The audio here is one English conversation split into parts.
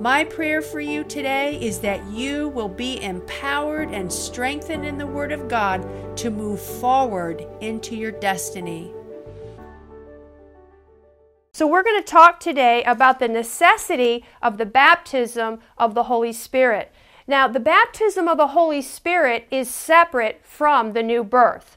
My prayer for you today is that you will be empowered and strengthened in the Word of God to move forward into your destiny. So, we're going to talk today about the necessity of the baptism of the Holy Spirit. Now, the baptism of the Holy Spirit is separate from the new birth.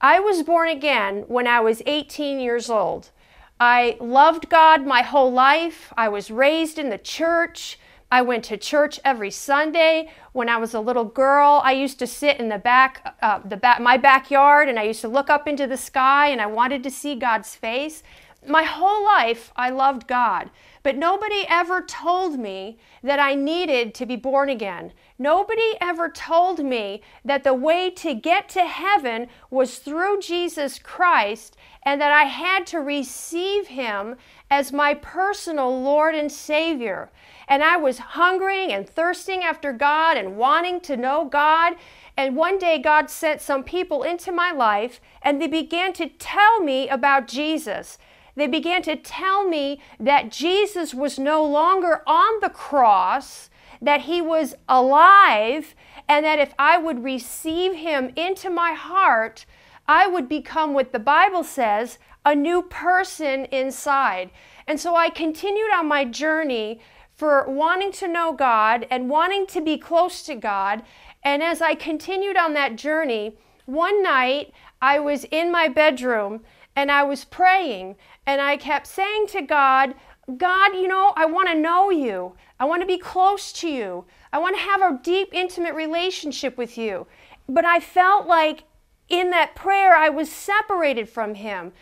I was born again when I was 18 years old. I loved God my whole life. I was raised in the church. I went to church every Sunday. When I was a little girl, I used to sit in the back, uh, the back, my backyard, and I used to look up into the sky, and I wanted to see God's face. My whole life, I loved God, but nobody ever told me that I needed to be born again. Nobody ever told me that the way to get to heaven was through Jesus Christ and that I had to receive Him as my personal Lord and Savior. And I was hungering and thirsting after God and wanting to know God. And one day God sent some people into my life and they began to tell me about Jesus. They began to tell me that Jesus was no longer on the cross that he was alive and that if I would receive him into my heart, I would become what the Bible says a new person inside. And so I continued on my journey for wanting to know God and wanting to be close to God. And as I continued on that journey, one night I was in my bedroom and I was praying and I kept saying to God, God, you know, I want to know you. I want to be close to you. I want to have a deep, intimate relationship with you. But I felt like in that prayer I was separated from Him.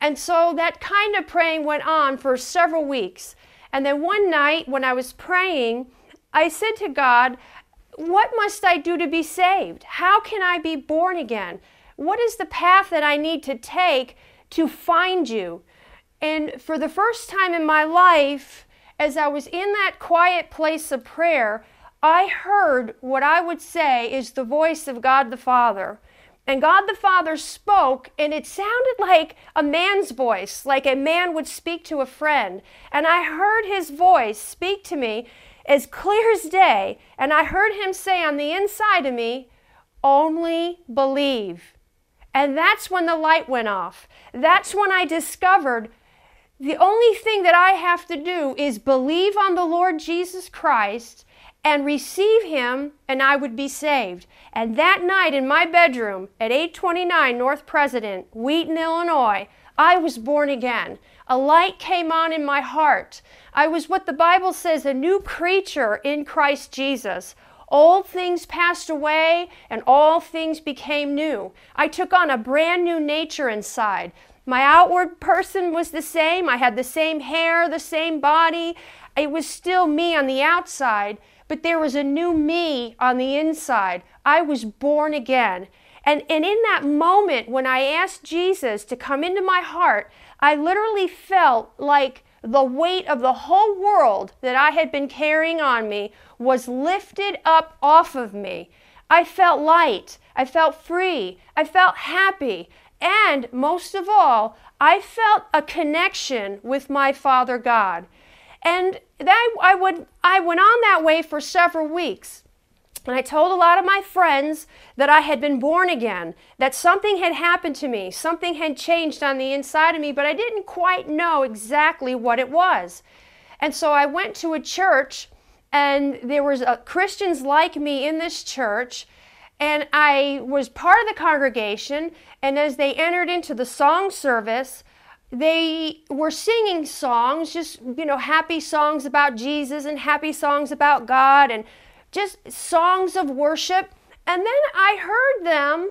And so that kind of praying went on for several weeks. And then one night when I was praying, I said to God, What must I do to be saved? How can I be born again? What is the path that I need to take to find you? And for the first time in my life, as I was in that quiet place of prayer, I heard what I would say is the voice of God the Father. And God the Father spoke, and it sounded like a man's voice, like a man would speak to a friend. And I heard his voice speak to me as clear as day, and I heard him say on the inside of me, Only believe. And that's when the light went off. That's when I discovered the only thing that I have to do is believe on the Lord Jesus Christ and receive him and I would be saved. And that night in my bedroom at 829 North President, Wheaton, Illinois, I was born again. A light came on in my heart. I was what the Bible says a new creature in Christ Jesus. Old things passed away and all things became new. I took on a brand new nature inside. My outward person was the same. I had the same hair, the same body. It was still me on the outside, but there was a new me on the inside. I was born again. And, and in that moment, when I asked Jesus to come into my heart, I literally felt like the weight of the whole world that I had been carrying on me was lifted up off of me. I felt light. I felt free. I felt happy. And most of all, I felt a connection with my Father God. And that I would I went on that way for several weeks. And I told a lot of my friends that I had been born again, that something had happened to me, something had changed on the inside of me, but I didn't quite know exactly what it was. And so I went to a church, and there was uh, Christians like me in this church, and I was part of the congregation, and as they entered into the song service, they were singing songs, just, you know, happy songs about Jesus and happy songs about God and just songs of worship. And then I heard them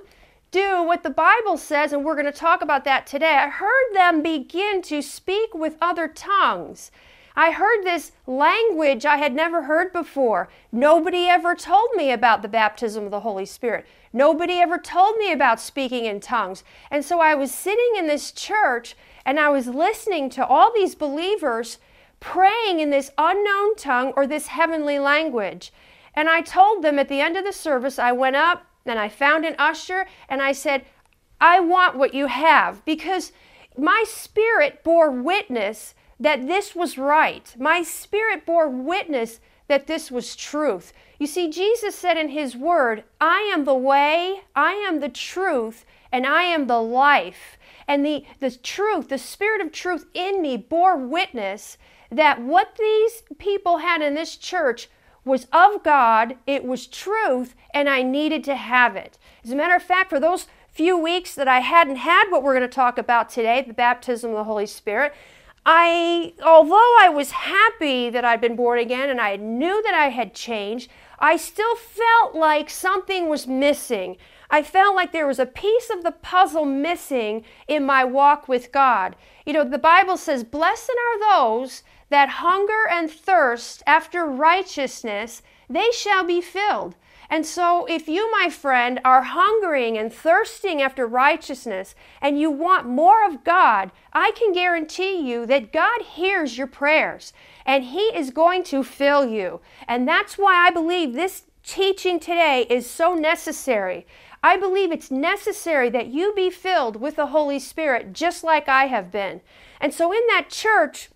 do what the Bible says, and we're going to talk about that today. I heard them begin to speak with other tongues. I heard this language I had never heard before. Nobody ever told me about the baptism of the Holy Spirit. Nobody ever told me about speaking in tongues. And so I was sitting in this church and I was listening to all these believers praying in this unknown tongue or this heavenly language. And I told them at the end of the service, I went up and I found an usher and I said, I want what you have because my spirit bore witness that this was right. My spirit bore witness that this was truth. You see, Jesus said in His Word, I am the way, I am the truth, and I am the life. And the, the truth, the Spirit of truth in me bore witness that what these people had in this church was of God, it was truth, and I needed to have it. As a matter of fact, for those few weeks that I hadn't had what we're going to talk about today, the baptism of the Holy Spirit, I, although I was happy that I'd been born again and I knew that I had changed, I still felt like something was missing. I felt like there was a piece of the puzzle missing in my walk with God. You know, the Bible says, Blessed are those that hunger and thirst after righteousness, they shall be filled. And so, if you, my friend, are hungering and thirsting after righteousness and you want more of God, I can guarantee you that God hears your prayers and He is going to fill you. And that's why I believe this teaching today is so necessary. I believe it's necessary that you be filled with the Holy Spirit just like I have been. And so, in that church,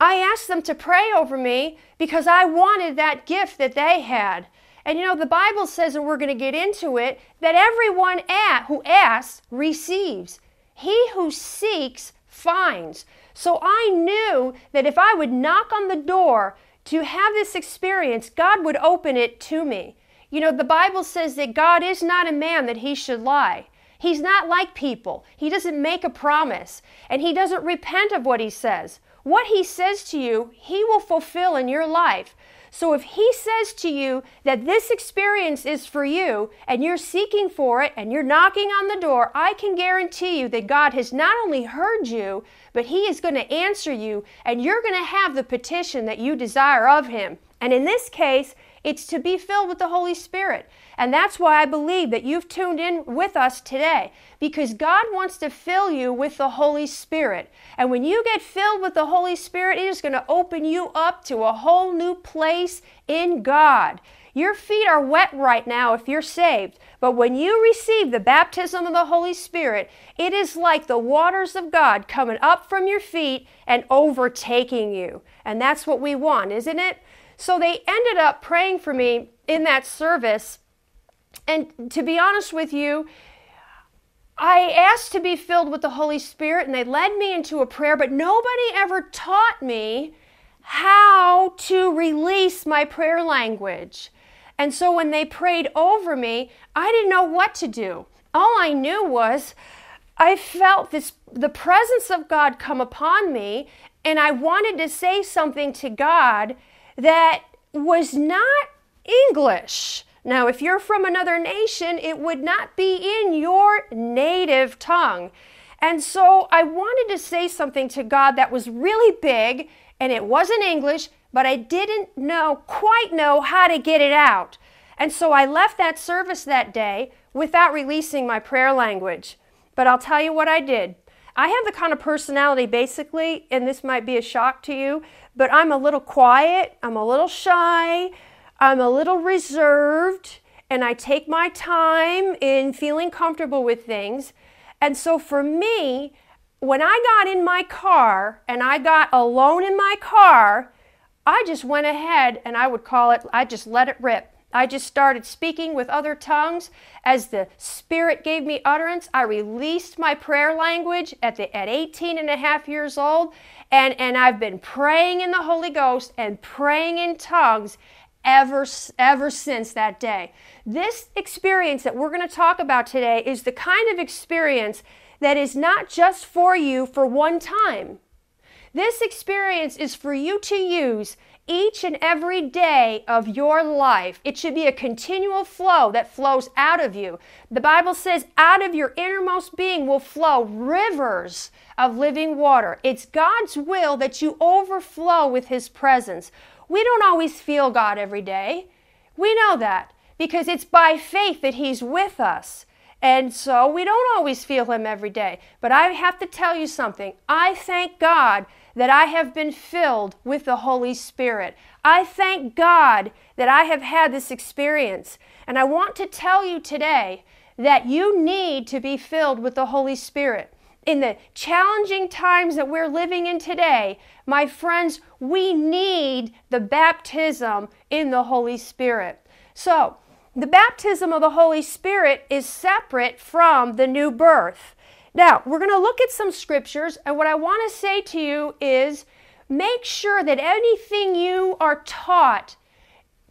I asked them to pray over me because I wanted that gift that they had. And you know, the Bible says, and we're going to get into it, that everyone at, who asks receives. He who seeks finds. So I knew that if I would knock on the door to have this experience, God would open it to me. You know, the Bible says that God is not a man that he should lie. He's not like people. He doesn't make a promise, and he doesn't repent of what he says. What he says to you, he will fulfill in your life. So if he says to you that this experience is for you and you're seeking for it and you're knocking on the door, I can guarantee you that God has not only heard you, but he is going to answer you and you're going to have the petition that you desire of him. And in this case, it's to be filled with the Holy Spirit. And that's why I believe that you've tuned in with us today because God wants to fill you with the Holy Spirit. And when you get filled with the Holy Spirit, it is going to open you up to a whole new place in God. Your feet are wet right now if you're saved, but when you receive the baptism of the Holy Spirit, it is like the waters of God coming up from your feet and overtaking you. And that's what we want, isn't it? So they ended up praying for me in that service. And to be honest with you, I asked to be filled with the Holy Spirit and they led me into a prayer, but nobody ever taught me how to release my prayer language. And so when they prayed over me, I didn't know what to do. All I knew was I felt this the presence of God come upon me and I wanted to say something to God that was not English. Now, if you're from another nation, it would not be in your native tongue. And so I wanted to say something to God that was really big, and it wasn't English, but I didn't know quite know how to get it out. And so I left that service that day without releasing my prayer language. But I'll tell you what I did. I have the kind of personality basically, and this might be a shock to you, but I'm a little quiet, I'm a little shy, I'm a little reserved, and I take my time in feeling comfortable with things. And so for me, when I got in my car and I got alone in my car, I just went ahead and I would call it, I just let it rip. I just started speaking with other tongues. As the Spirit gave me utterance, I released my prayer language at, the, at 18 and a half years old. And, and I've been praying in the Holy Ghost and praying in tongues ever, ever since that day. This experience that we're going to talk about today is the kind of experience that is not just for you for one time. This experience is for you to use each and every day of your life. It should be a continual flow that flows out of you. The Bible says, out of your innermost being will flow rivers of living water. It's God's will that you overflow with His presence. We don't always feel God every day. We know that because it's by faith that He's with us. And so we don't always feel Him every day. But I have to tell you something. I thank God that I have been filled with the Holy Spirit. I thank God that I have had this experience. And I want to tell you today that you need to be filled with the Holy Spirit. In the challenging times that we're living in today, my friends, we need the baptism in the Holy Spirit. So, the baptism of the Holy Spirit is separate from the new birth. Now, we're going to look at some scriptures, and what I want to say to you is make sure that anything you are taught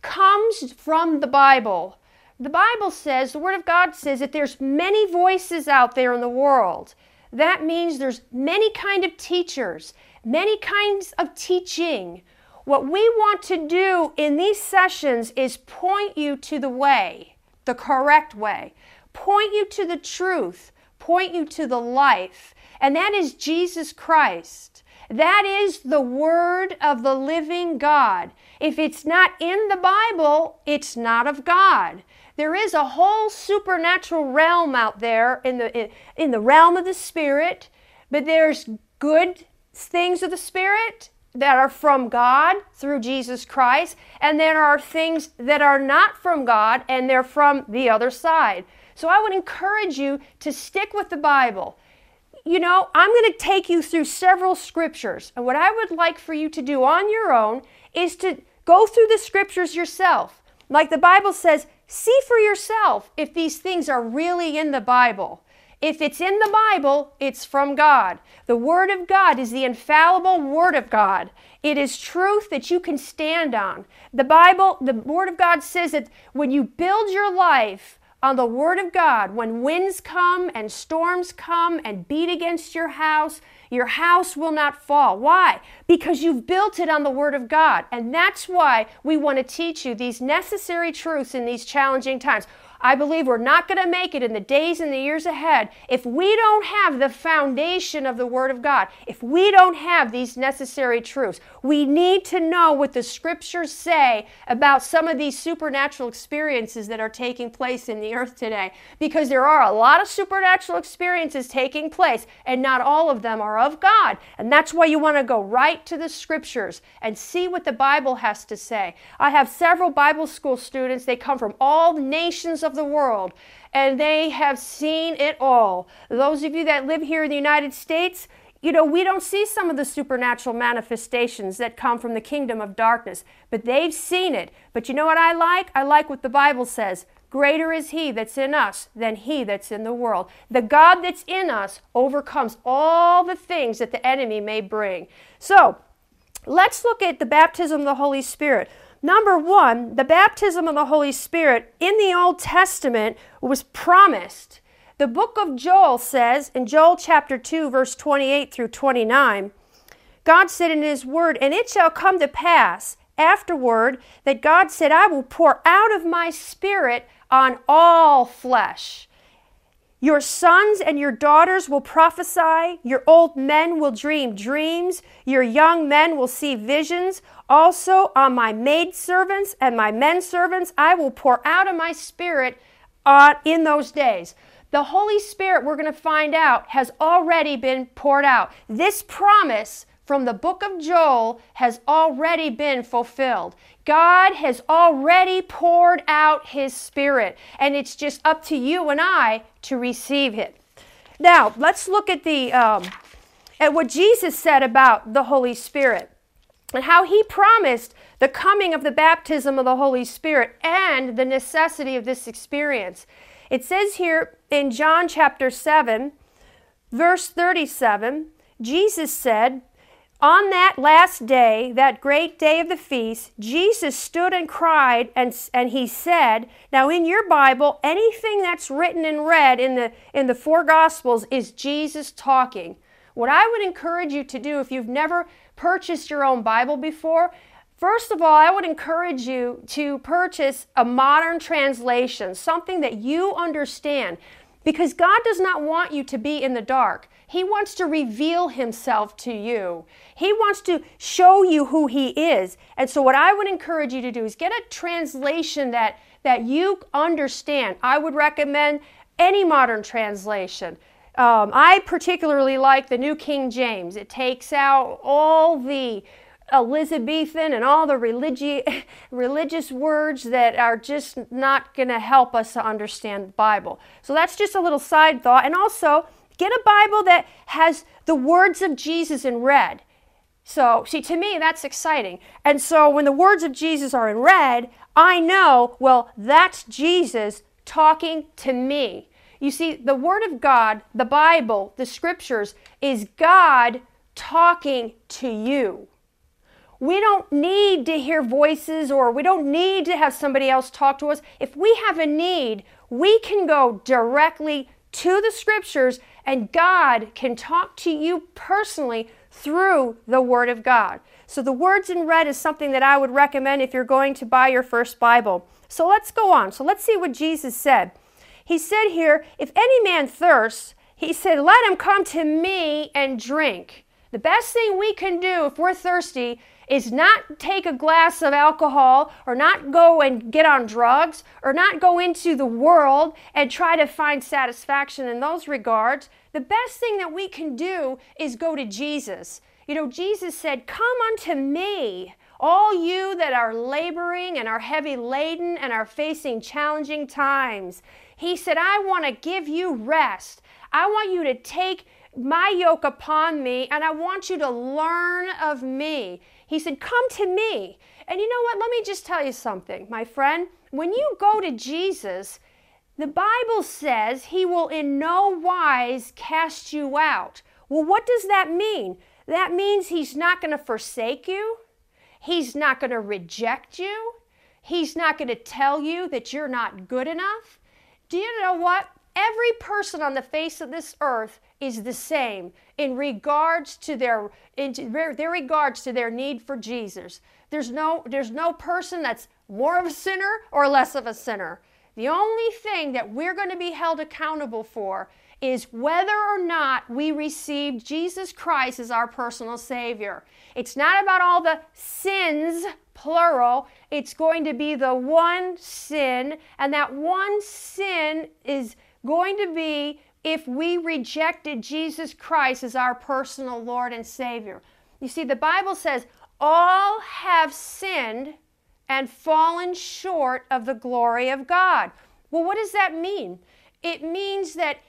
comes from the Bible. The Bible says, the Word of God says that there's many voices out there in the world. That means there's many kind of teachers, many kinds of teaching. What we want to do in these sessions is point you to the way, the correct way, point you to the truth, point you to the life, and that is Jesus Christ. That is the Word of the living God. If it's not in the Bible, it's not of God. There is a whole supernatural realm out there in the, in, the realm of the Spirit, but there's good things of the Spirit that are from God through Jesus Christ, and there are things that are not from God and they're from the other side. So I would encourage you to stick with the Bible. You know, I'm going to take you through several scriptures, and what I would like for you to do on your own is to go through the scriptures yourself. Like the Bible says, see for yourself if these things are really in the Bible. If it's in the Bible, it's from God. The Word of God is the infallible Word of God. It is truth that you can stand on. The Bible, the Word of God says that when you build your life on the Word of God, when winds come and storms come and beat against your house, your house will not fall. Why? Because you've built it on the Word of God. And that's why we want to teach you these necessary truths in these challenging times. I believe we're not going to make it in the days and the years ahead if we don't have the foundation of the Word of God, if we don't have these necessary truths. We need to know what the Scriptures say about some of these supernatural experiences that are taking place in the earth today, because there are a lot of supernatural experiences taking place, and not all of them are of God. And that's why you want to go right to the Scriptures and see what the Bible has to say. I have several Bible school students, they come from all nations of the world, and they have seen it all. Those of you that live here in the United States, you know, we don't see some of the supernatural manifestations that come from the kingdom of darkness, but they've seen it. But you know what I like? I like what the Bible says. Greater is he that's in us than he that's in the world. The God that's in us overcomes all the things that the enemy may bring. So, let's look at the baptism of the Holy Spirit. Number one, the baptism of the Holy Spirit in the Old Testament was promised. The book of Joel says in Joel chapter 2, verse 28 through 29, God said in His word, And it shall come to pass afterward that God said, I will pour out of my spirit on all flesh. Your sons and your daughters will prophesy, your old men will dream dreams, your young men will see visions. Also, on my maidservants and my men servants, I will pour out of my spirit uh, in those days. The Holy Spirit, we're going to find out, has already been poured out. This promise from the book of Joel has already been fulfilled. God has already poured out His Spirit, and it's just up to you and I to receive it. Now, let's look at the um, at what Jesus said about the Holy Spirit and how He promised the coming of the baptism of the Holy Spirit and the necessity of this experience. It says here in John chapter 7, verse 37, Jesus said, on that last day, that great day of the feast, Jesus stood and cried, and, and he said, Now, in your Bible, anything that's written and read in the, in the four Gospels is Jesus talking. What I would encourage you to do if you've never purchased your own Bible before, First of all, I would encourage you to purchase a modern translation, something that you understand, because God does not want you to be in the dark. He wants to reveal Himself to you. He wants to show you who He is. And so, what I would encourage you to do is get a translation that, that you understand. I would recommend any modern translation. Um, I particularly like the New King James. It takes out all the Elizabethan and all the religi- religious words that are just not going to help us to understand the Bible. So that's just a little side thought. And also, get a Bible that has the words of Jesus in red. So, see, to me, that's exciting. And so, when the words of Jesus are in red, I know, well, that's Jesus talking to me. You see, the Word of God, the Bible, the Scriptures, is God talking to you. We don't need to hear voices or we don't need to have somebody else talk to us. If we have a need, we can go directly to the scriptures and God can talk to you personally through the Word of God. So the words in red is something that I would recommend if you're going to buy your first Bible. So let's go on. So let's see what Jesus said. He said here, If any man thirsts, he said, Let him come to me and drink. The best thing we can do if we're thirsty is not take a glass of alcohol or not go and get on drugs or not go into the world and try to find satisfaction in those regards. The best thing that we can do is go to Jesus. You know, Jesus said, Come unto me, all you that are laboring and are heavy laden and are facing challenging times. He said, I want to give you rest. I want you to take my yoke upon me and I want you to learn of me. He said, Come to me. And you know what? Let me just tell you something, my friend. When you go to Jesus, the Bible says he will in no wise cast you out. Well, what does that mean? That means he's not going to forsake you. He's not going to reject you. He's not going to tell you that you're not good enough. Do you know what? Every person on the face of this earth is the same in regards to their in their regards to their need for Jesus. There's no there's no person that's more of a sinner or less of a sinner. The only thing that we're going to be held accountable for is whether or not we receive Jesus Christ as our personal Savior. It's not about all the sins, plural. It's going to be the one sin, and that one sin is going to be if we rejected Jesus Christ as our personal Lord and Savior. You see, the Bible says, all have sinned and fallen short of the glory of God. Well, what does that mean? It means that,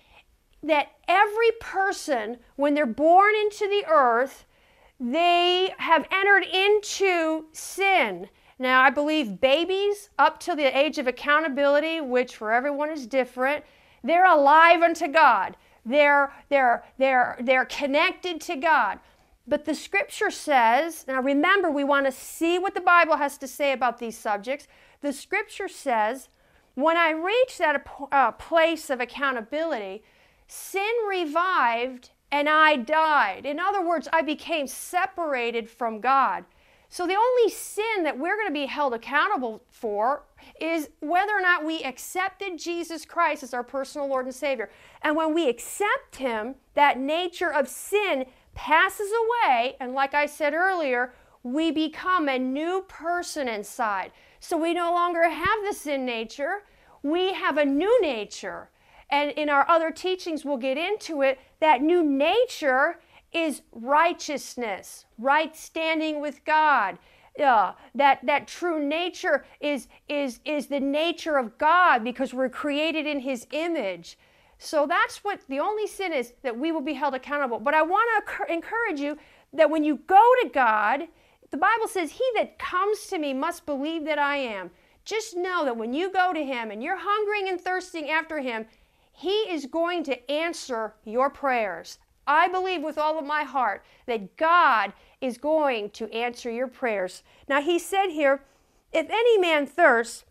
that every person, when they're born into the earth, they have entered into sin. Now, I believe babies up to the age of accountability, which for everyone is different, they're alive unto God. They're, they're, they're, they're connected to God. But the scripture says, now remember, we want to see what the Bible has to say about these subjects. The scripture says, when I reach that uh, place of accountability, sin revived and I died. In other words, I became separated from God. So the only sin that we're going to be held accountable for is whether or not we accepted Jesus Christ as our personal Lord and Savior. And when we accept Him, that nature of sin passes away. And like I said earlier, we become a new person inside. So we no longer have the sin nature, we have a new nature. And in our other teachings, we'll get into it. That new nature is righteousness, right standing with God. Uh, that that true nature is is is the nature of God because we're created in His image. So that's what the only sin is that we will be held accountable. But I want to encourage you that when you go to God, the Bible says, "He that comes to me must believe that I am." Just know that when you go to Him and you're hungering and thirsting after Him, He is going to answer your prayers. I believe with all of my heart that God is going to answer your prayers. Now, he said here, if any man thirsts,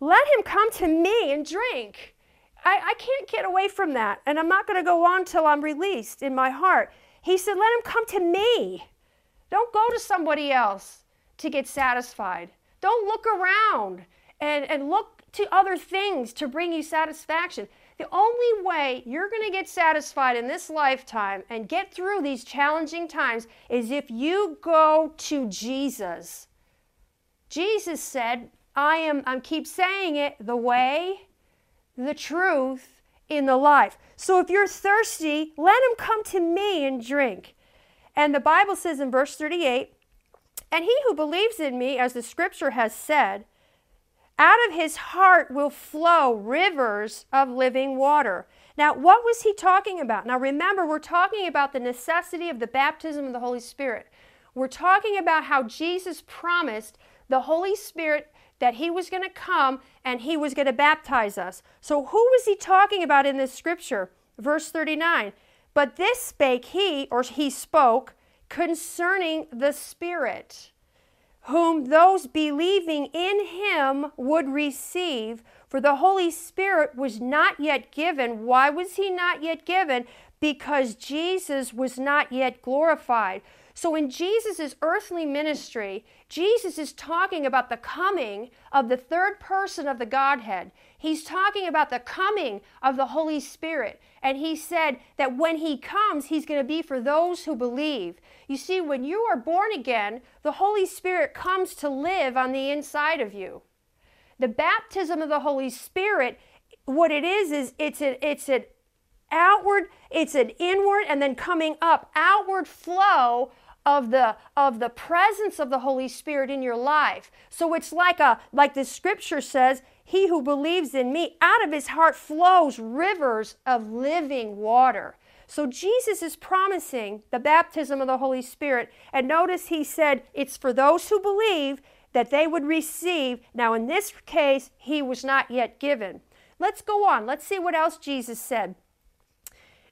let him come to me and drink. I, I can't get away from that, and I'm not going to go on till I'm released in my heart. He said, let him come to me. Don't go to somebody else. to get satisfied. Don't look around and, and look to other things to bring you satisfaction. The only way you're going to get satisfied in this lifetime and get through these challenging times is if you go to Jesus. Jesus said, I am, I keep saying it, the way, the truth, in the life. So if you're thirsty, let him come to me and drink. And the Bible says in verse 38, and he who believes in me, as the scripture has said, out of his heart will flow rivers of living water. Now, what was he talking about? Now, remember, we're talking about the necessity of the baptism of the Holy Spirit. We're talking about how Jesus promised the Holy Spirit that he was going to come and he was going to baptize us. So, who was he talking about in this scripture? Verse 39 But this spake he, or he spoke, concerning the Spirit whom those believing in him would receive. For the Holy Spirit was not yet given. Why was he not yet given? Because Jesus was not yet glorified. So, in Jesus' earthly ministry, Jesus is talking about the coming of the third person of the Godhead. He's talking about the coming of the Holy Spirit. And he said that when he comes, he's going to be for those who believe. You see, when you are born again, the Holy Spirit comes to live on the inside of you. The baptism of the Holy Spirit, what it is, is it's a, it's an outward, it's an inward, and then coming up, outward flow of the of the presence of the Holy Spirit in your life. So it's like a like the scripture says, he who believes in me, out of his heart flows rivers of living water. So Jesus is promising the baptism of the Holy Spirit. And notice he said it's for those who believe that they would receive. Now, in this case, he was not yet given. Let's go on. Let's see what else Jesus said.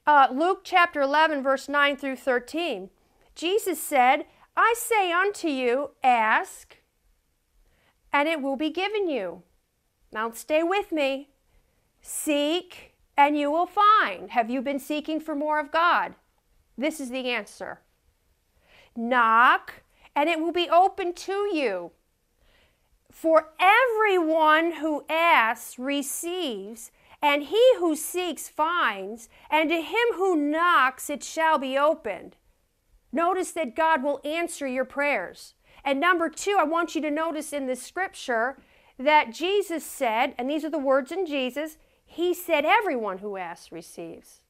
Uh, Luke chapter 11, verse 9 through 13. Jesus said, I say unto you, ask, and it will be given you. Now, stay with me. Seek, and you will find. Have you been seeking for more of God? This is the answer. Knock, and it will be open to you. For everyone who asks receives, and he who seeks finds, and to him who knocks it shall be opened. Notice that God will answer your prayers. And number two, I want you to notice in the scripture that Jesus said, and these are the words in Jesus, he said, Everyone who asks receives.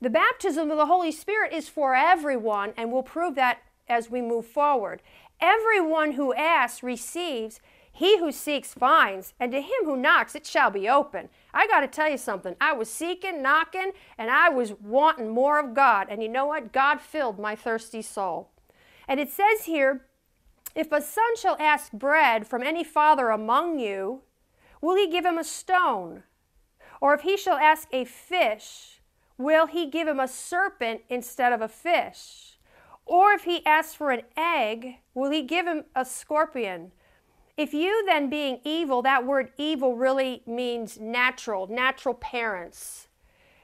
The baptism of the Holy Spirit is for everyone, and we'll prove that as we move forward. Everyone who asks receives, he who seeks finds, and to him who knocks it shall be open. I got to tell you something. I was seeking, knocking, and I was wanting more of God. And you know what? God filled my thirsty soul. And it says here, if a son shall ask bread from any father among you, will he give him a stone? Or if he shall ask a fish, will he give him a serpent instead of a fish? Or if he asks for an egg, will he give him a scorpion? If you then, being evil, that word evil really means natural, natural parents,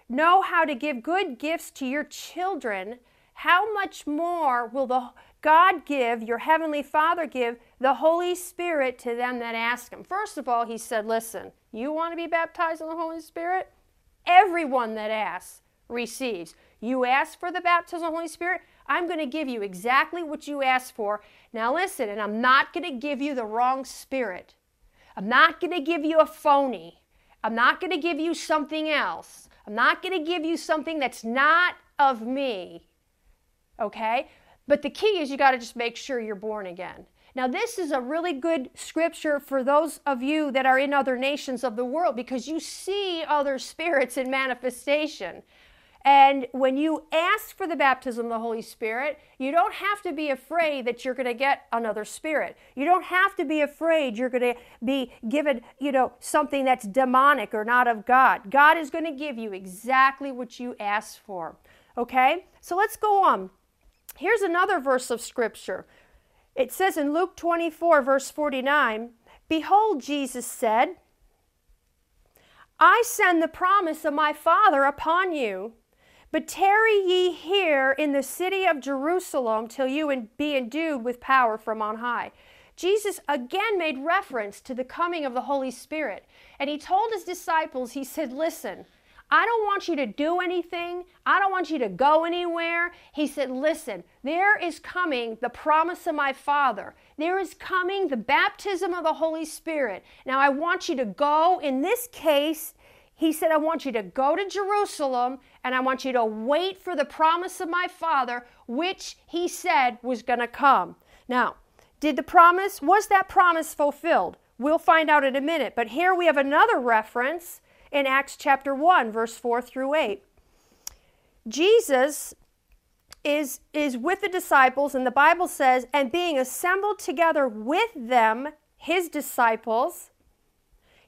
know how to give good gifts to your children, how much more will the God give, your heavenly Father give, the Holy Spirit to them that ask Him. First of all, He said, Listen, you want to be baptized in the Holy Spirit? Everyone that asks receives. You ask for the baptism of the Holy Spirit, I'm going to give you exactly what you asked for. Now, listen, and I'm not going to give you the wrong spirit. I'm not going to give you a phony. I'm not going to give you something else. I'm not going to give you something that's not of me. Okay? But the key is you got to just make sure you're born again. Now, this is a really good scripture for those of you that are in other nations of the world because you see other spirits in manifestation. And when you ask for the baptism of the Holy Spirit, you don't have to be afraid that you're going to get another spirit. You don't have to be afraid you're going to be given, you know, something that's demonic or not of God. God is going to give you exactly what you ask for. Okay? So let's go on. Here's another verse of scripture. It says in Luke 24, verse 49 Behold, Jesus said, I send the promise of my Father upon you, But tarry ye here in the city of Jerusalem till you be endued with power from on high. Jesus again made reference to the coming of the Holy Spirit. And he told his disciples, he said, Listen, I don't want you to do anything. I don't want you to go anywhere. He said, Listen, there is coming the promise of my Father. There is coming the baptism of the Holy Spirit. Now, I want you to go. In this case, he said, I want you to go to Jerusalem and I want you to wait for the promise of my Father, which he said was going to come. Now, did the promise, was that promise fulfilled? We'll find out in a minute. But here we have another reference in Acts chapter 1, verse 4 through 8. Jesus is, is with the disciples, and the Bible says, and being assembled together with them, his disciples,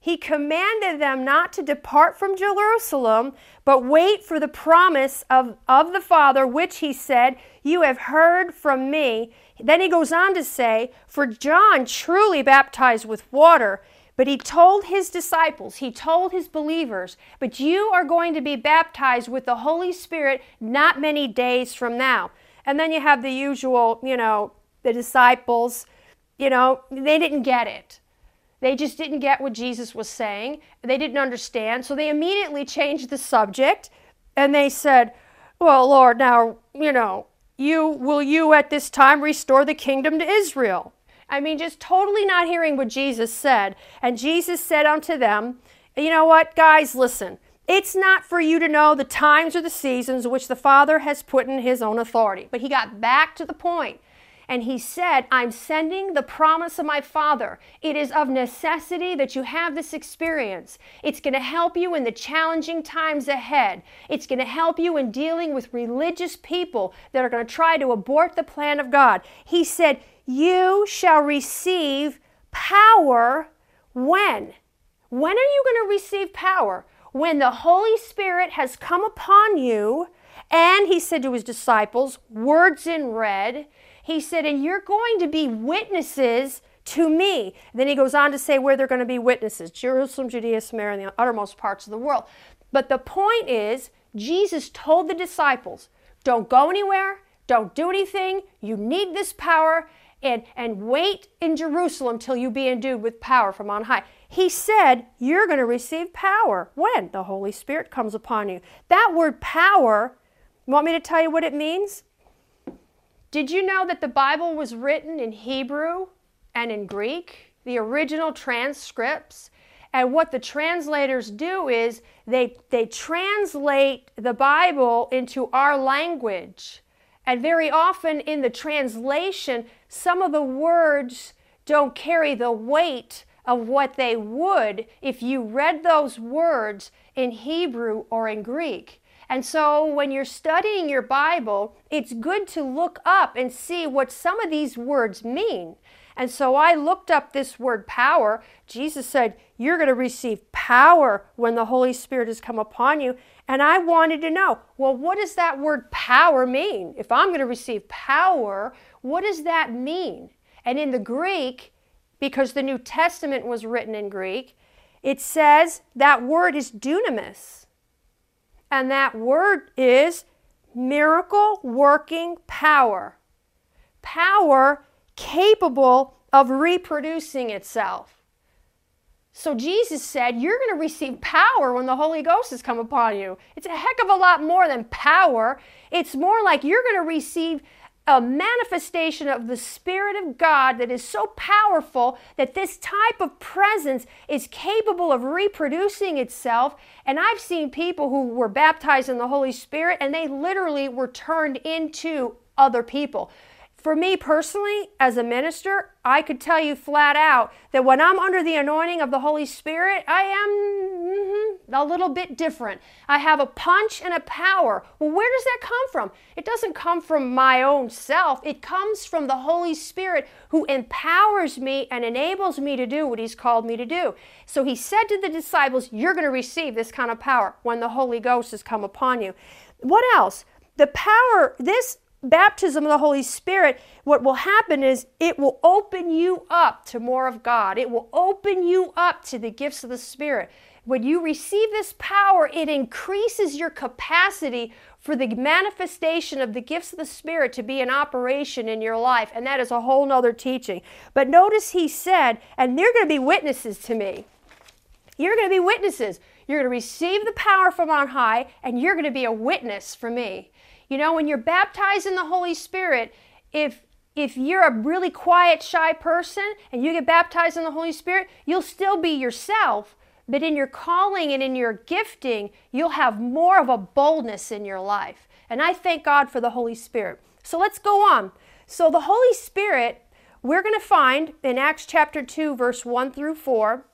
he commanded them not to depart from Jerusalem, but wait for the promise of, of the Father, which he said, You have heard from me. Then he goes on to say, For John truly baptized with water, but he told his disciples, he told his believers, but you are going to be baptized with the Holy Spirit not many days from now. And then you have the usual, you know, the disciples, you know, they didn't get it. They just didn't get what Jesus was saying. They didn't understand. So they immediately changed the subject and they said, Well, Lord, now, you know, you will you at this time restore the kingdom to Israel? I mean, just totally not hearing what Jesus said. And Jesus said unto them, You know what, guys, listen. It's not for you to know the times or the seasons which the Father has put in His own authority. But He got back to the. And he said, I'm sending the promise of my Father. It is of necessity that you have this experience. It's going to help you in the challenging times ahead. It's going to help you in dealing with religious people that are going to try to abort the plan of God. He said, you shall receive power when? When are you going to receive power? When the Holy Spirit has come upon you, and he said to his disciples, words in red, he said, and you're going to be witnesses to me. Then he goes on to say where they're going to be witnesses Jerusalem, Judea, Samaria, and the uttermost parts of the world. But the point is, Jesus told the disciples, don't go anywhere, don't do anything, you need this power, and, and wait in Jerusalem till you be endued with power from on high. He said, You're going to receive power when the Holy Spirit comes upon you. That word power, want me to tell you what it means? Did you know that the Bible was written in Hebrew and in Greek, the original transcripts? And what the translators do is they, they translate the Bible into our language. And very often in the translation, some of the words don't carry the weight of what they would if you read those words in Hebrew or in Greek. And so when you're studying your Bible, it's good to look up and see what some of these words mean. And so I looked up this word power. Jesus said, You're going to receive power when the Holy Spirit has come upon you. And I wanted to know, well, what does that word power mean? If I'm going to receive power, what does that mean? And in the Greek, because the New Testament was written in Greek, it says that word is dunamis. And that word is miracle working power. Power capable of reproducing itself. So Jesus said, You're going to receive power when the Holy Ghost has come upon you. It's a heck of a lot more than power. It's more like you're going to receive a manifestation of the Spirit of God that is so powerful that this type of presence is capable of reproducing itself. And I've seen people who were baptized in the Holy Spirit and they literally were turned into other people. For me personally, as a minister, I could tell you flat out that when I'm under the anointing of the Holy Spirit, I am mm-hmm, a little bit different. I have a punch and a power. Well, where does that come from? It doesn't come from my own self, it comes from the Holy Spirit who empowers me and enables me to do what He's called me to do. So He said to the disciples, You're going to receive this kind of power when the Holy Ghost has come upon you. What else? The power, this baptism of the Holy Spirit, what will happen is it will open you up to more of God. It will open you up to the gifts of the Spirit. When you receive this power, it increases your capacity for the manifestation of the gifts of the Spirit to be in operation in your life. And that is a whole nother teaching. But notice he said, and they're going to be witnesses to me. You're going to be witnesses. You're going to receive the power from on high, and you're going to be a witness for me. You know, when you're baptized in the Holy Spirit, if if you're a really quiet, shy person and you get baptized in the Holy Spirit, you'll still be yourself, but in your calling and in your gifting, you'll have more of a boldness in your life. And I thank God for the Holy Spirit. So let's go on. So the Holy Spirit, we're going to find in Acts chapter 2, verse 1 through 4.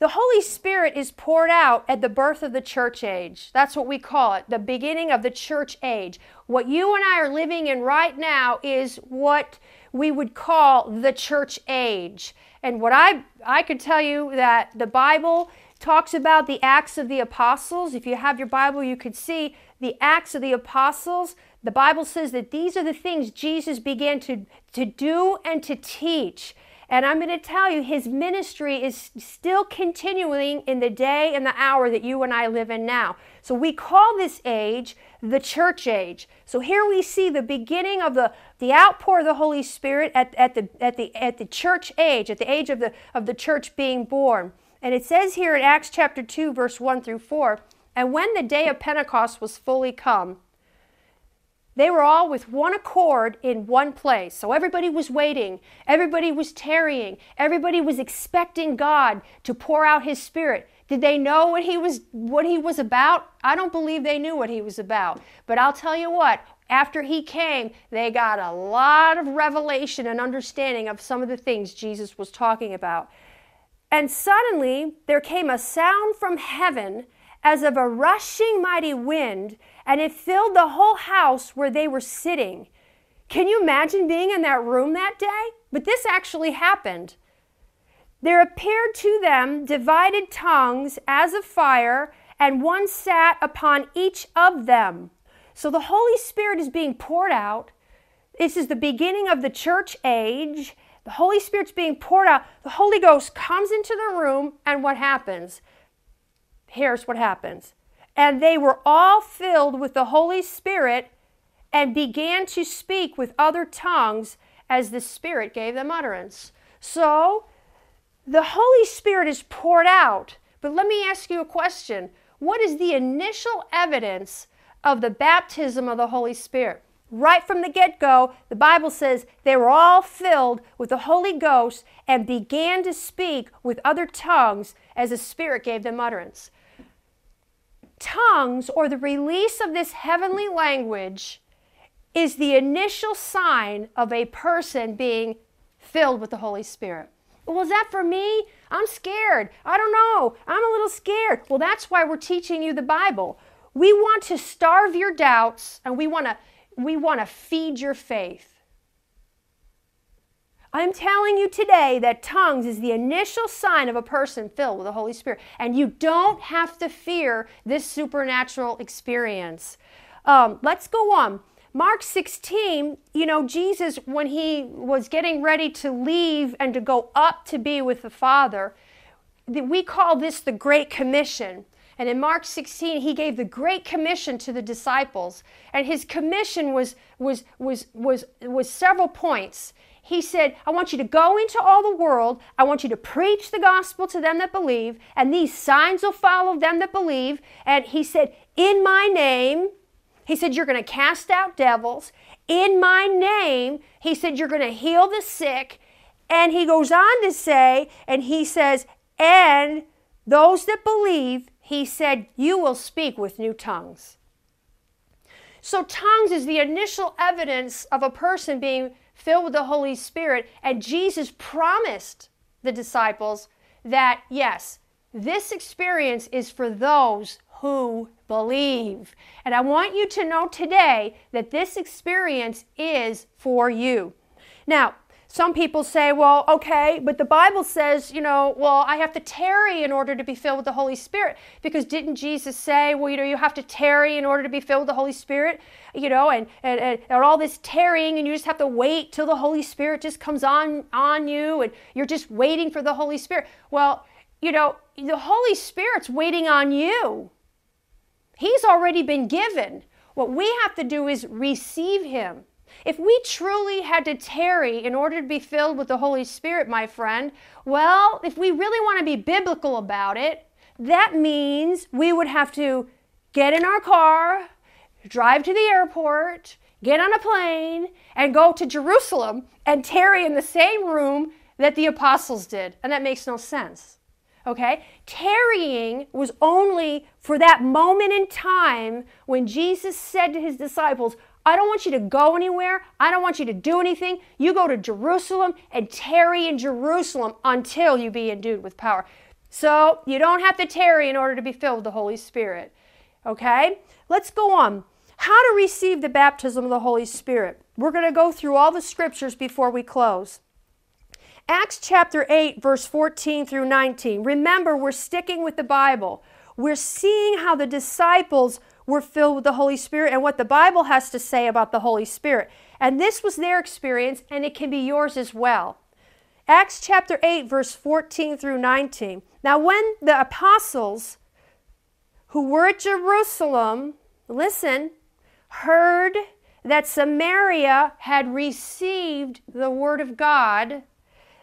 The Holy Spirit is poured out at the birth of the church age. That's what we call it, the beginning of the church age. What you and I are living in right now is what we would call the church age. And what I I could tell you that the Bible talks about the acts of the apostles. If you have your Bible, you could see the acts of the apostles. The Bible says that these are the things Jesus began to, to do and to teach. And I'm going to tell you, his ministry is still continuing in the day and the hour that you and I live in now. So we call this age the church age. So here we see the beginning of the, the outpour of the Holy Spirit at, at, the, at, the, at the church age, at the age of the, of the church being born. And it says here in Acts chapter 2, verse 1 through 4 And when the day of Pentecost was fully come, they were all with one accord in one place. So everybody was waiting. Everybody was tarrying. Everybody was expecting God to pour out his spirit. Did they know what he was what he was about? I don't believe they knew what he was about. But I'll tell you what, after he came, they got a lot of revelation and understanding of some of the things Jesus was talking about. And suddenly there came a sound from heaven as of a rushing mighty wind, and it filled the whole house where they were sitting. Can you imagine being in that room that day? But this actually happened. There appeared to them divided tongues as of fire, and one sat upon each of them. So the Holy Spirit is being poured out. This is the beginning of the church age. The Holy Spirit's being poured out. The Holy Ghost comes into the room, and what happens? here's what happens. And they were all filled with the Holy Spirit and began to speak with other tongues as the Spirit gave them utterance. So, the Holy Spirit is poured out. But let me ask you a question What is the initial evidence of the baptism of the Holy Spirit? Right from the get go, the Bible says they were all filled with the Holy Ghost and began to speak with other tongues as the Spirit gave them utterance tongues or the release of this heavenly language is the initial sign of a person being filled with the Holy Spirit. Well, is that for me? I'm scared. I don't know. I'm a little scared. Well, that's why we're teaching you the Bible. We want to starve your doubts and we want to we want to feed your faith. I'm telling you today that tongues is the initial sign of a person filled with the Holy Spirit. And you don't have to fear this supernatural experience. Um, let's go on. Mark 16, you know, Jesus, when he was getting ready to leave and to go up to be with the Father, we call this the Great Commission. And in Mark 16, he gave the Great Commission to the disciples. And his commission was, was, was, was, was several points he said, I want you to go into all the world. I want you to preach the gospel to them that believe, and these signs will follow them that believe. And he said, In my name, he said, You're going to cast out devils. In my name, he said, You're going to heal the sick. And he goes on to say, and he says, And those that believe, he said, You will speak with new tongues. So, tongues is the initial evidence of a person being filled with the Holy Spirit. And Jesus promised the disciples that, yes, this experience is for those who believe. And I want you to know today that this experience is for you. Now, some people say, well, okay, but the Bible says, you know, well, I have to tarry in order to be filled with the Holy Spirit. Because didn't Jesus say, well, you know, you have to tarry in order to be filled with the Holy Spirit? You know, and, and, and, and all this tarrying, and you just have to wait till the Holy Spirit just comes on, on you, and you're just waiting for the Holy Spirit. Well, you know, the Holy Spirit's waiting on you. He's already been given. What we have to do is receive Him. If we truly had to tarry in order to be filled with the Holy Spirit, my friend, well, if we really want to be biblical about it, that means we would have to get in our car, drive to the airport, get on a plane, and go to Jerusalem and tarry in the same room that the apostles did. And that makes no sense. Okay? Tarrying was only for that moment in time when Jesus said to his disciples, I don't want you to go anywhere. I don't want you to do anything. You go to Jerusalem and tarry in Jerusalem until you be endued with power. So you don't have to tarry in order to be filled with the Holy Spirit. Okay? Let's go on. How to receive the baptism of the Holy Spirit. We're going to go through all the scriptures before we close. Acts chapter 8, verse 14 through 19. Remember, we're sticking with the Bible. We're seeing how the disciples were filled with the Holy Spirit and what the Bible has to say about the Holy Spirit. And this was their experience, and it can be yours as well. Acts chapter 8, verse 14 through 19. Now, when the apostles who were at Jerusalem, listen, heard that Samaria had received the word of God,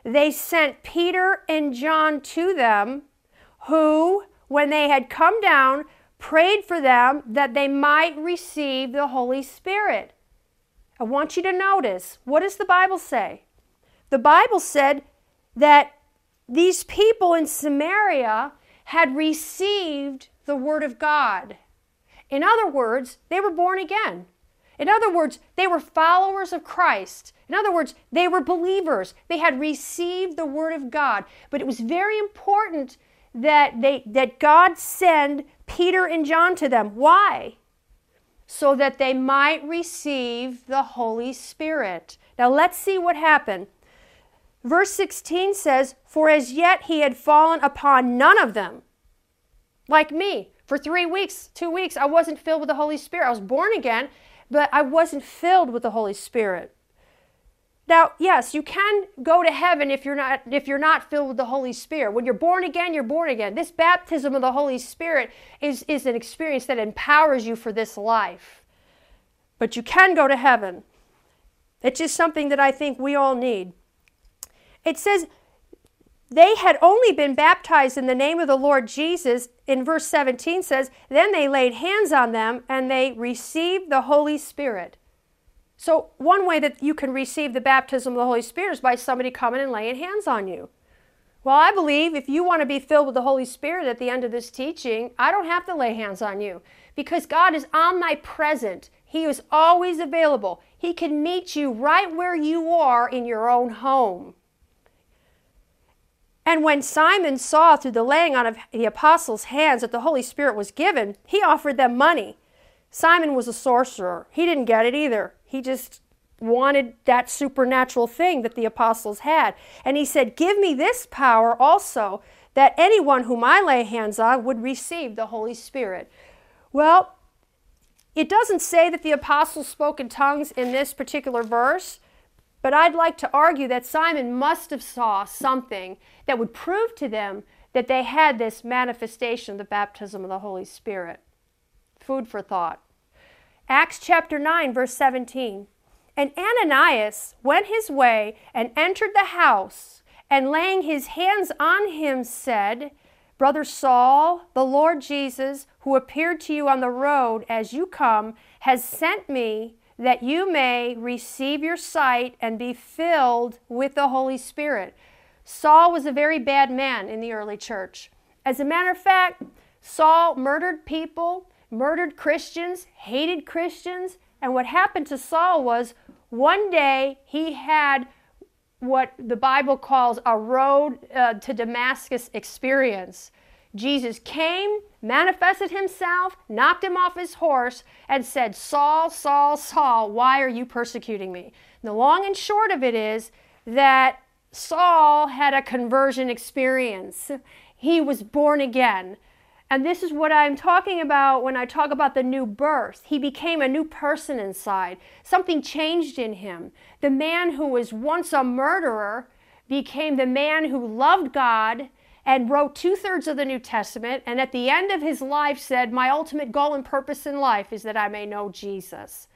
they sent Peter and John to them, who, when they had come down, prayed for them that they might receive the Holy Spirit. I want you to notice what does the Bible say? The Bible said that these people in Samaria had received the Word of God. In other words, they were born again. In other words, they were followers of Christ. In other words, they were believers. They had received the Word of God. But it was very important that, they, that God send Peter and John to them. Why? So that they might receive the Holy Spirit. Now let's see what happened. Verse 16 says, For as yet he had fallen upon none of them. Like me, for three weeks, two weeks, I wasn't filled with the Holy Spirit. I was born again, but I wasn't filled with the Holy Spirit. Now, yes, you can go to heaven if you're not if you're not filled with the Holy Spirit. When you're born again, you're born again. This baptism of the Holy Spirit is, is an experience that empowers you for this life. But you can go to heaven. It's just something that I think we all need. It says they had only been baptized in the name of the Lord Jesus. In verse 17 says, Then they laid hands on them and they received the Holy Spirit. So, one way that you can receive the baptism of the Holy Spirit is by somebody coming and laying hands on you. Well, I believe if you want to be filled with the Holy Spirit at the end of this teaching, I don't have to lay hands on you because God is omnipresent. He is always available. He can meet you right where you are in your own home. And when Simon saw through the laying on of the apostles' hands that the Holy Spirit was given, he offered them money. Simon was a sorcerer. He didn't get it either. He just wanted that supernatural thing that the apostles had. And he said, Give me this power also, that anyone whom I lay hands on would receive the Holy Spirit. Well, it doesn't say that the apostles spoke in tongues in this particular verse, but I'd like to argue that Simon must have saw something that would prove to them that they had this manifestation of the baptism of the Holy Spirit. Food for thought. Acts chapter 9, verse 17. And Ananias went his way and entered the house, and laying his hands on him, said, Brother Saul, the Lord Jesus, who appeared to you on the road as you come, has sent me that you may receive your sight and be filled with the Holy Spirit. Saul was a very bad man in the early church. As a matter of fact, Saul murdered people, murdered Christians, hated Christians. And what happened to Saul was one day he had what the Bible calls a road uh, to Damascus experience. Jesus came, manifested himself, knocked him off his horse, and said, Saul, Saul, Saul, why are you persecuting me? And the long and short of it is that Saul had a conversion experience. He was born again. And this is what I'm talking about when I talk about the new birth. He became a new person inside. Something changed in him. The man who was once a murderer became the man who loved God and wrote two thirds of the New Testament, and at the end of his life said, My ultimate goal and purpose in life is that I may know Jesus.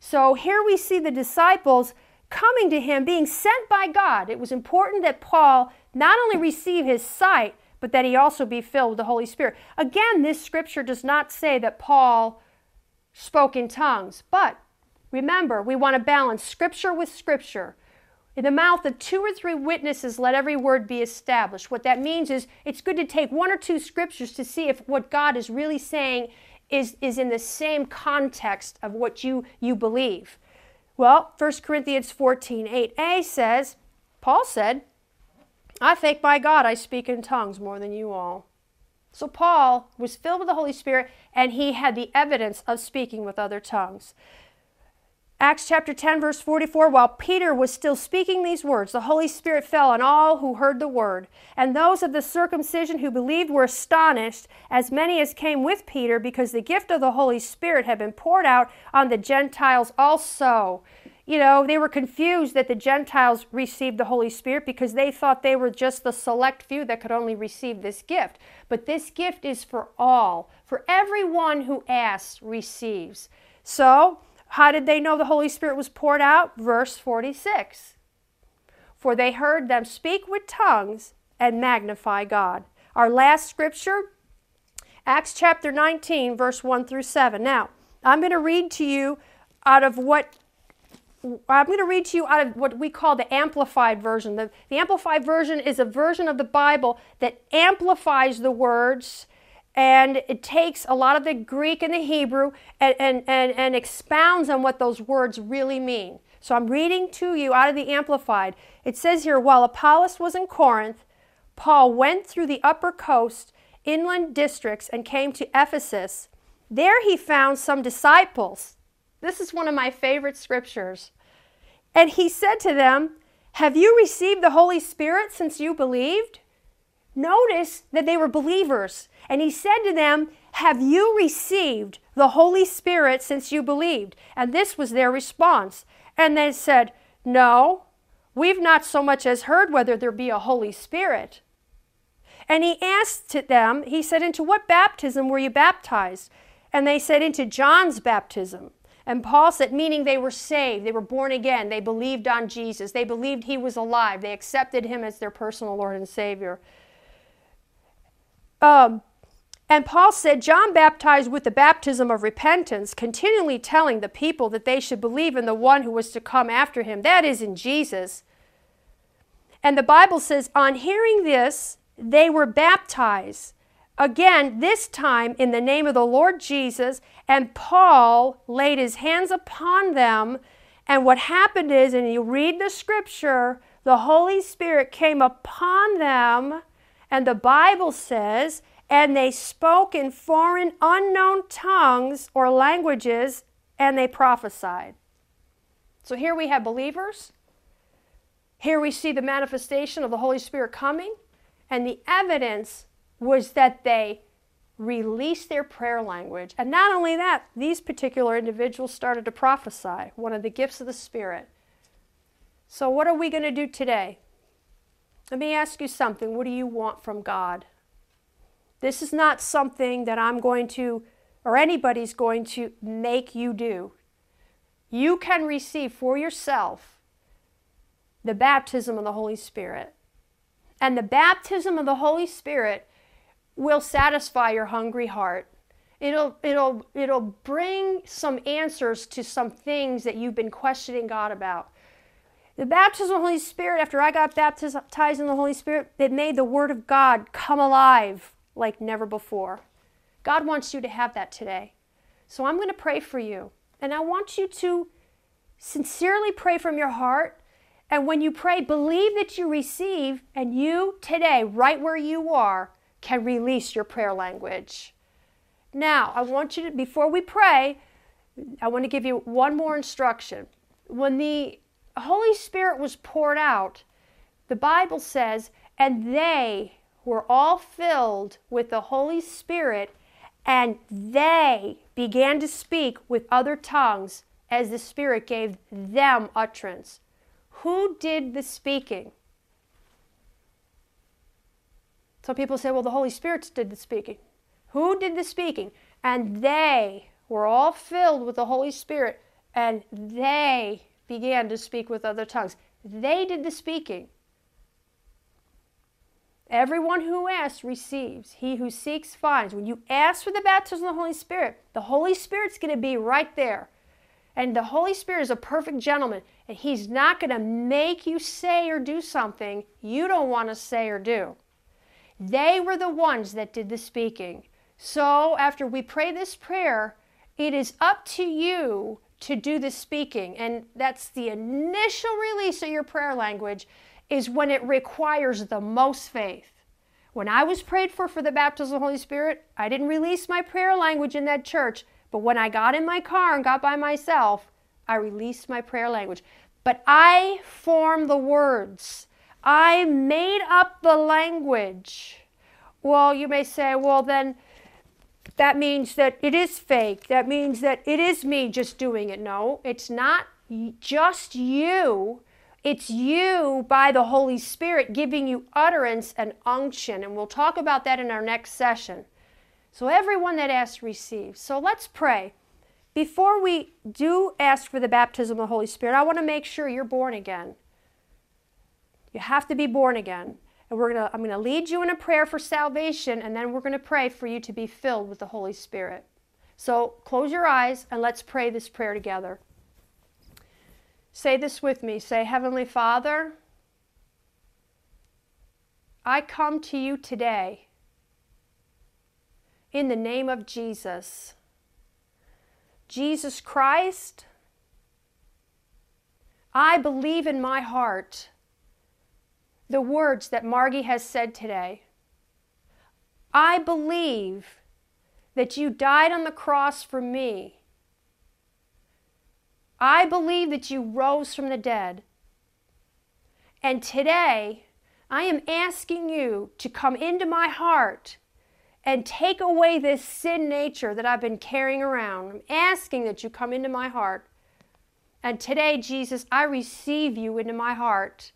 So here we see the disciples coming to him, being sent by God. It was important that Paul not only receive his sight, but that he also be filled with the Holy Spirit. Again, this scripture does not say that Paul spoke in tongues, but remember, we want to balance scripture with scripture. In the mouth of two or three witnesses, let every word be established. What that means is it's good to take one or two scriptures to see if what God is really saying is, is in the same context of what you, you believe. Well, 1 Corinthians 14 8a says, Paul said, I thank my God I speak in tongues more than you all. So Paul was filled with the Holy Spirit and he had the evidence of speaking with other tongues. Acts chapter 10, verse 44 While Peter was still speaking these words, the Holy Spirit fell on all who heard the word. And those of the circumcision who believed were astonished, as many as came with Peter, because the gift of the Holy Spirit had been poured out on the Gentiles also. You know, they were confused that the Gentiles received the Holy Spirit because they thought they were just the select few that could only receive this gift. But this gift is for all, for everyone who asks receives. So, how did they know the Holy Spirit was poured out? Verse 46. For they heard them speak with tongues and magnify God. Our last scripture, Acts chapter 19, verse 1 through 7. Now, I'm going to read to you out of what I'm going to read to you out of what we call the Amplified Version. The, the Amplified Version is a version of the Bible that amplifies the words and it takes a lot of the Greek and the Hebrew and, and, and, and expounds on what those words really mean. So I'm reading to you out of the Amplified. It says here while Apollos was in Corinth, Paul went through the upper coast, inland districts, and came to Ephesus. There he found some disciples. This is one of my favorite scriptures. And he said to them, Have you received the Holy Spirit since you believed? Notice that they were believers. And he said to them, Have you received the Holy Spirit since you believed? And this was their response. And they said, No, we've not so much as heard whether there be a Holy Spirit. And he asked them, He said, Into what baptism were you baptized? And they said, Into John's baptism. And Paul said, meaning they were saved, they were born again, they believed on Jesus, they believed he was alive, they accepted him as their personal Lord and Savior. Um, and Paul said, John baptized with the baptism of repentance, continually telling the people that they should believe in the one who was to come after him, that is, in Jesus. And the Bible says, on hearing this, they were baptized. Again, this time in the name of the Lord Jesus, and Paul laid his hands upon them. And what happened is, and you read the scripture, the Holy Spirit came upon them, and the Bible says, and they spoke in foreign unknown tongues or languages, and they prophesied. So here we have believers. Here we see the manifestation of the Holy Spirit coming, and the evidence was that they released their prayer language. And not only that, these particular individuals started to prophesy, one of the gifts of the Spirit. So, what are we going to do today? Let me ask you something. What do you want from God? This is not something that I'm going to, or anybody's going to make you do. You can receive for yourself the baptism of the Holy Spirit. And the baptism of the Holy Spirit will satisfy your hungry heart. It'll, it'll, it'll bring some answers to some things that you've been questioning God about. The baptism of the Holy Spirit, after I got baptized in the Holy Spirit, it made the Word of God come alive like never before. God wants you to have that today. So I'm going to pray for you. And I want you to sincerely pray from your heart. And when you pray, believe that you receive, and you today, right where you are, can release your prayer language. Now, I want you to, before we pray, I want to give you one more instruction. When the Holy Spirit was poured out, the Bible says, and they were all filled with the Holy Spirit, and they began to speak with other tongues as the Spirit gave them utterance. Who did the speaking? Some people say, well, the Holy Spirit did the speaking. Who did the speaking? And they were all filled with the Holy Spirit, and they began to speak with other tongues. They did the speaking. Everyone who asks receives. He who seeks finds. When you ask for the baptism of the Holy Spirit, the Holy Spirit's going to be right there. And the Holy Spirit is a perfect gentleman, and He's not going to make you say or do something you don't want to say or do. They were the ones that did the speaking. So after we pray this prayer, it is up to you to do the speaking. And that's the initial release of your prayer language is when it requires the most faith. When I was prayed for for the baptism of the Holy Spirit, I didn't release my prayer language in that church, but when I got in my car and got by myself, I released my prayer language. But I formed the words. I made up the language. Well, you may say, well, then that means that it is fake. That means that it is me just doing it. No, it's not just you it's you by the Holy Spirit giving you utterance and unction. And we'll talk about that in our next session. So everyone that asks receives. So let's pray. Before we do ask for the baptism of the Holy Spirit, I want to make sure you're born again. You have to be born again. And we're gonna, I'm going to lead you in a prayer for salvation, and then we're going to pray for you to be filled with the Holy Spirit. So close your eyes and let's pray this prayer together. Say this with me. Say, Heavenly Father, I come to you today in the name of Jesus. Jesus Christ, I believe in my heart the words that Margie has said today. I believe that you died on the cross for me I believe that you rose from the dead. And today, I am asking you to come into my heart and take away this sin nature that I've been carrying around. I'm asking that you come into my heart. And today, Jesus, I receive you into my heart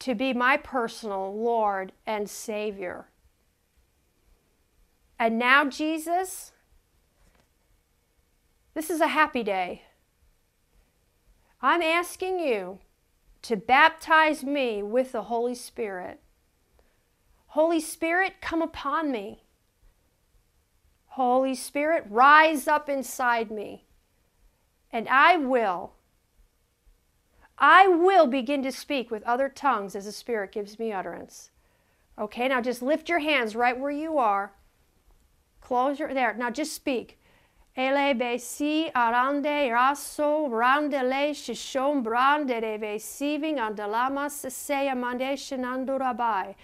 to be my personal Lord and Savior. And now, Jesus, this is a happy day. I'm asking you to baptize me with the Holy Spirit. Holy Spirit, come upon me. Holy Spirit, rise up inside me. And I will, I will begin to speak with other tongues as the Spirit gives me utterance. Okay, now just lift your hands right where you are. Close your, there. Now just speak. Ele besi arande raso randele shishom brande receiving andalama seseya mande shenandurabai.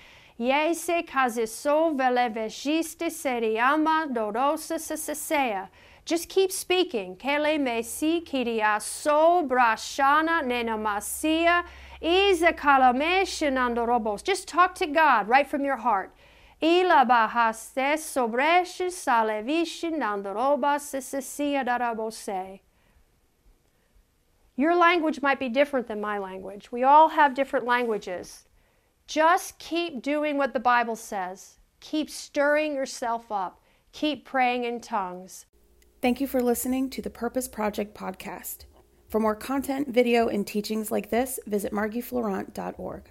Yese kaziso vele vejiste seriama dorosa seseya. Just keep speaking. Kele mesi kiriaso brashana nenamasia. Iza kalame shenandorobos. Just talk to God right from your heart. Ila bahaste sobreshi salevishi nandoroba sisisia darabose. Your language might be different than my language. We all have different languages. Just keep doing what the Bible says. Keep stirring yourself up. Keep praying in tongues. Thank you for listening to the Purpose Project podcast. For more content, video, and teachings like this, visit margiefleurant.org.